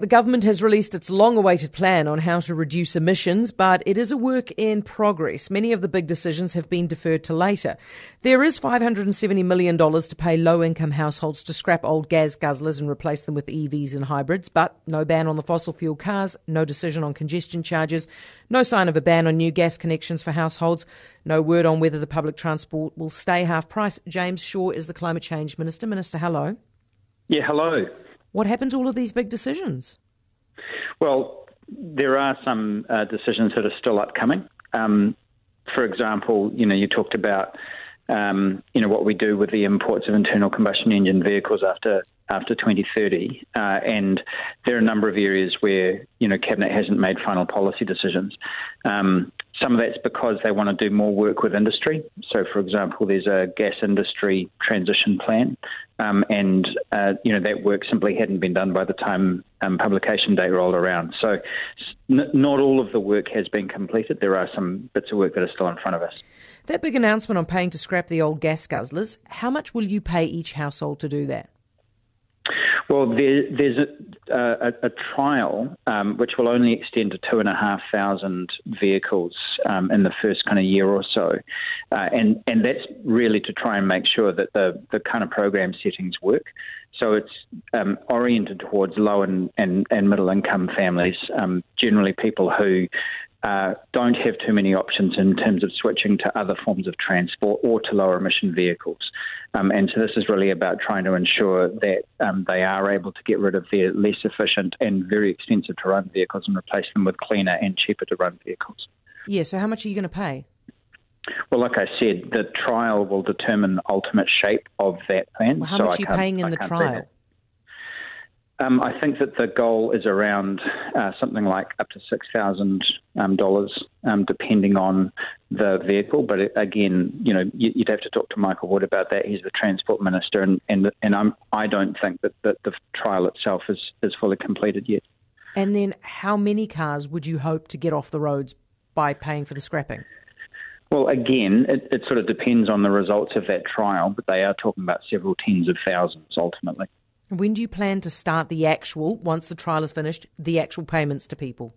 The government has released its long awaited plan on how to reduce emissions, but it is a work in progress. Many of the big decisions have been deferred to later. There is $570 million to pay low income households to scrap old gas guzzlers and replace them with EVs and hybrids, but no ban on the fossil fuel cars, no decision on congestion charges, no sign of a ban on new gas connections for households, no word on whether the public transport will stay half price. James Shaw is the Climate Change Minister. Minister, hello. Yeah, hello. What happened to all of these big decisions? Well, there are some uh, decisions that are still upcoming. Um, for example, you know, you talked about um, you know what we do with the imports of internal combustion engine vehicles after after 2030, uh, and there are a number of areas where you know cabinet hasn't made final policy decisions. Um, some of that's because they want to do more work with industry. So, for example, there's a gas industry transition plan, um, and uh, you know that work simply hadn't been done by the time um, publication date rolled around. So, n- not all of the work has been completed. There are some bits of work that are still in front of us. That big announcement on paying to scrap the old gas guzzlers. How much will you pay each household to do that? Well, there, there's a, a, a trial um, which will only extend to two and a half thousand vehicles um, in the first kind of year or so, uh, and and that's really to try and make sure that the the kind of program settings work. So it's um, oriented towards low and, and, and middle income families, um, generally people who uh, don't have too many options in terms of switching to other forms of transport or to lower emission vehicles. Um, and so this is really about trying to ensure that um, they are able to get rid of their less efficient and very expensive to run vehicles and replace them with cleaner and cheaper to run vehicles. Yeah, so how much are you going to pay? Well, like I said, the trial will determine the ultimate shape of that plan. Well, how so much are you paying in I the trial? Um, I think that the goal is around uh, something like up to six thousand um, dollars, um, depending on the vehicle. But it, again, you know, you, would have to talk to Michael Wood about that. He's the transport minister, and and, and I'm I don't think that, that the trial itself is is fully completed yet. And then, how many cars would you hope to get off the roads by paying for the scrapping? Well, again, it, it sort of depends on the results of that trial, but they are talking about several tens of thousands ultimately. When do you plan to start the actual, once the trial is finished, the actual payments to people?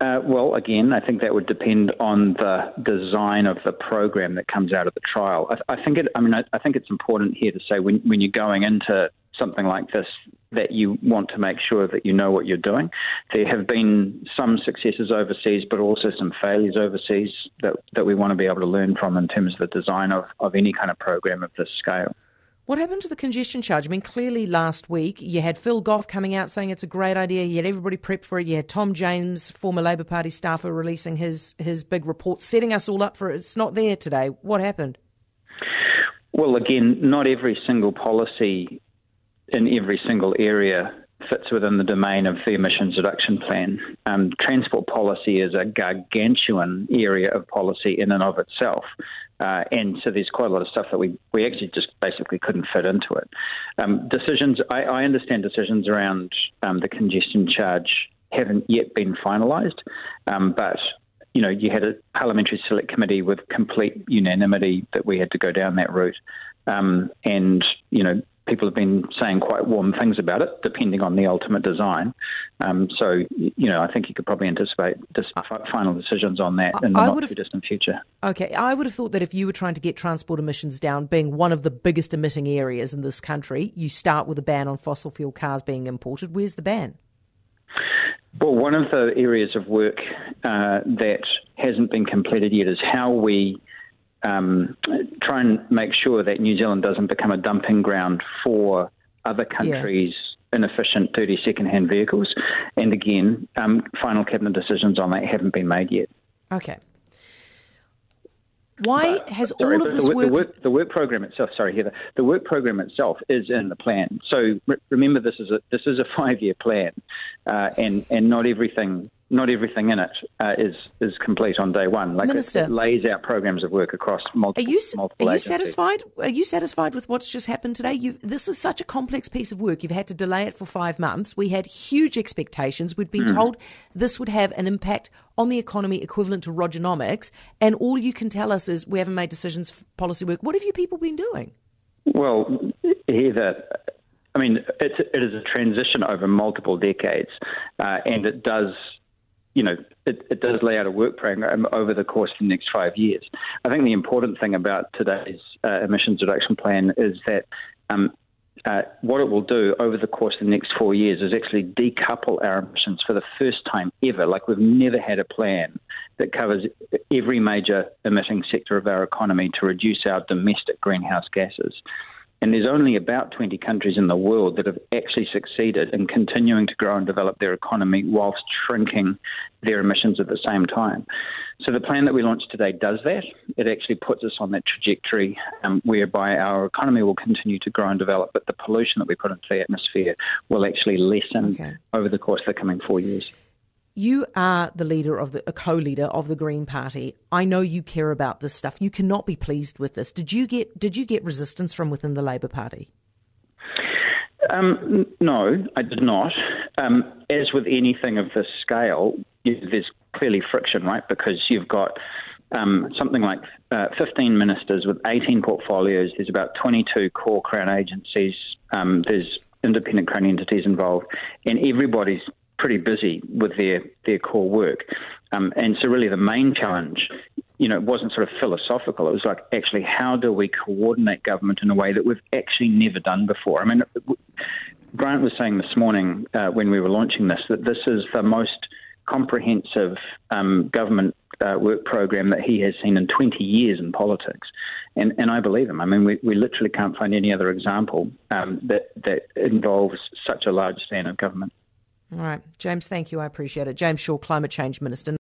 Uh, well, again, I think that would depend on the design of the program that comes out of the trial. I, I think it. I mean, I, I, think it's important here to say when, when you're going into something like this that you want to make sure that you know what you're doing. There have been some successes overseas, but also some failures overseas that, that we want to be able to learn from in terms of the design of, of any kind of program of this scale. What happened to the congestion charge? I mean, clearly last week you had Phil Goff coming out saying it's a great idea. You had everybody prepped for it. You had Tom James, former Labor Party staffer, releasing his his big report, setting us all up for it. It's not there today. What happened? Well, again, not every single policy in every single area fits within the domain of the emissions reduction plan. Um, transport policy is a gargantuan area of policy in and of itself. Uh, and so there's quite a lot of stuff that we, we actually just basically couldn't fit into it. Um, decisions, I, I, understand decisions around um, the congestion charge haven't yet been finalised, um, but you know, you had a parliamentary select committee with complete unanimity that we had to go down that route. Um, and, you know, people have been saying quite warm things about it, depending on the ultimate design. Um, so, you know, I think you could probably anticipate dis- final decisions on that in the not too distant future. Okay, I would have thought that if you were trying to get transport emissions down, being one of the biggest emitting areas in this country, you start with a ban on fossil fuel cars being imported. Where's the ban? Well, one of the areas of work uh, that hasn't been completed yet is how we um, try and make sure that New Zealand doesn't become a dumping ground for other countries' yeah. inefficient 30 second hand vehicles. And again, um, final cabinet decisions on that haven't been made yet. Okay. Why but, has sorry, all of this the, work... The, work... the work program itself, sorry, Heather, the work program itself is in the plan. So re- remember, this is a this is a five year plan, uh, and and not everything not everything in it uh, is is complete on day one. Like Minister, it, lays out programs of work across multiple. Are you multiple are you satisfied? Are you satisfied with what's just happened today? you this is such a complex piece of work. You've had to delay it for five months. We had huge expectations. We'd been mm. told this would have an impact on the economy equivalent to Rogernomics, and all you can tell us is we haven't made decisions for policy work. What have you people been doing? Well, Heather, I mean, it's, it is a transition over multiple decades, uh, and it does, you know, it, it, does lay out a work program over the course of the next five years. I think the important thing about today's uh, emissions reduction plan is that um, uh, what it will do over the course of the next four years is actually decouple our emissions for the first time ever. Like we've never had a plan that covers every major emitting sector of our economy to reduce our domestic greenhouse gases. And there's only about 20 countries in the world that have actually succeeded in continuing to grow and develop their economy whilst shrinking their emissions at the same time. So the plan that we launched today does that. It actually puts us on that trajectory um, whereby our economy will continue to grow and develop, but the pollution that we put into the atmosphere will actually lessen okay. over the course of the coming four years. You are the leader of the a co-leader of the Green Party. I know you care about this stuff. You cannot be pleased with this. Did you get did you get resistance from within the Labor Party? Um, no, I did not. Um, as with anything of this scale, there's clearly friction, right? Because you've got um, something like uh, 15 ministers with 18 portfolios. There's about 22 core Crown agencies. Um, there's independent Crown entities involved, and everybody's pretty busy with their, their core work. Um, and so, really, the main challenge, you know, it wasn't sort of philosophical. It was like, actually, how do we coordinate government in a way that we've actually never done before? I mean, Grant was saying this morning uh, when we were launching this that this is the most comprehensive um, government uh, work program that he has seen in 20 years in politics. And, and I believe him. I mean, we, we literally can't find any other example um, that, that involves such a large span of government. All right. James, thank you. I appreciate it. James Shaw, Climate Change Minister.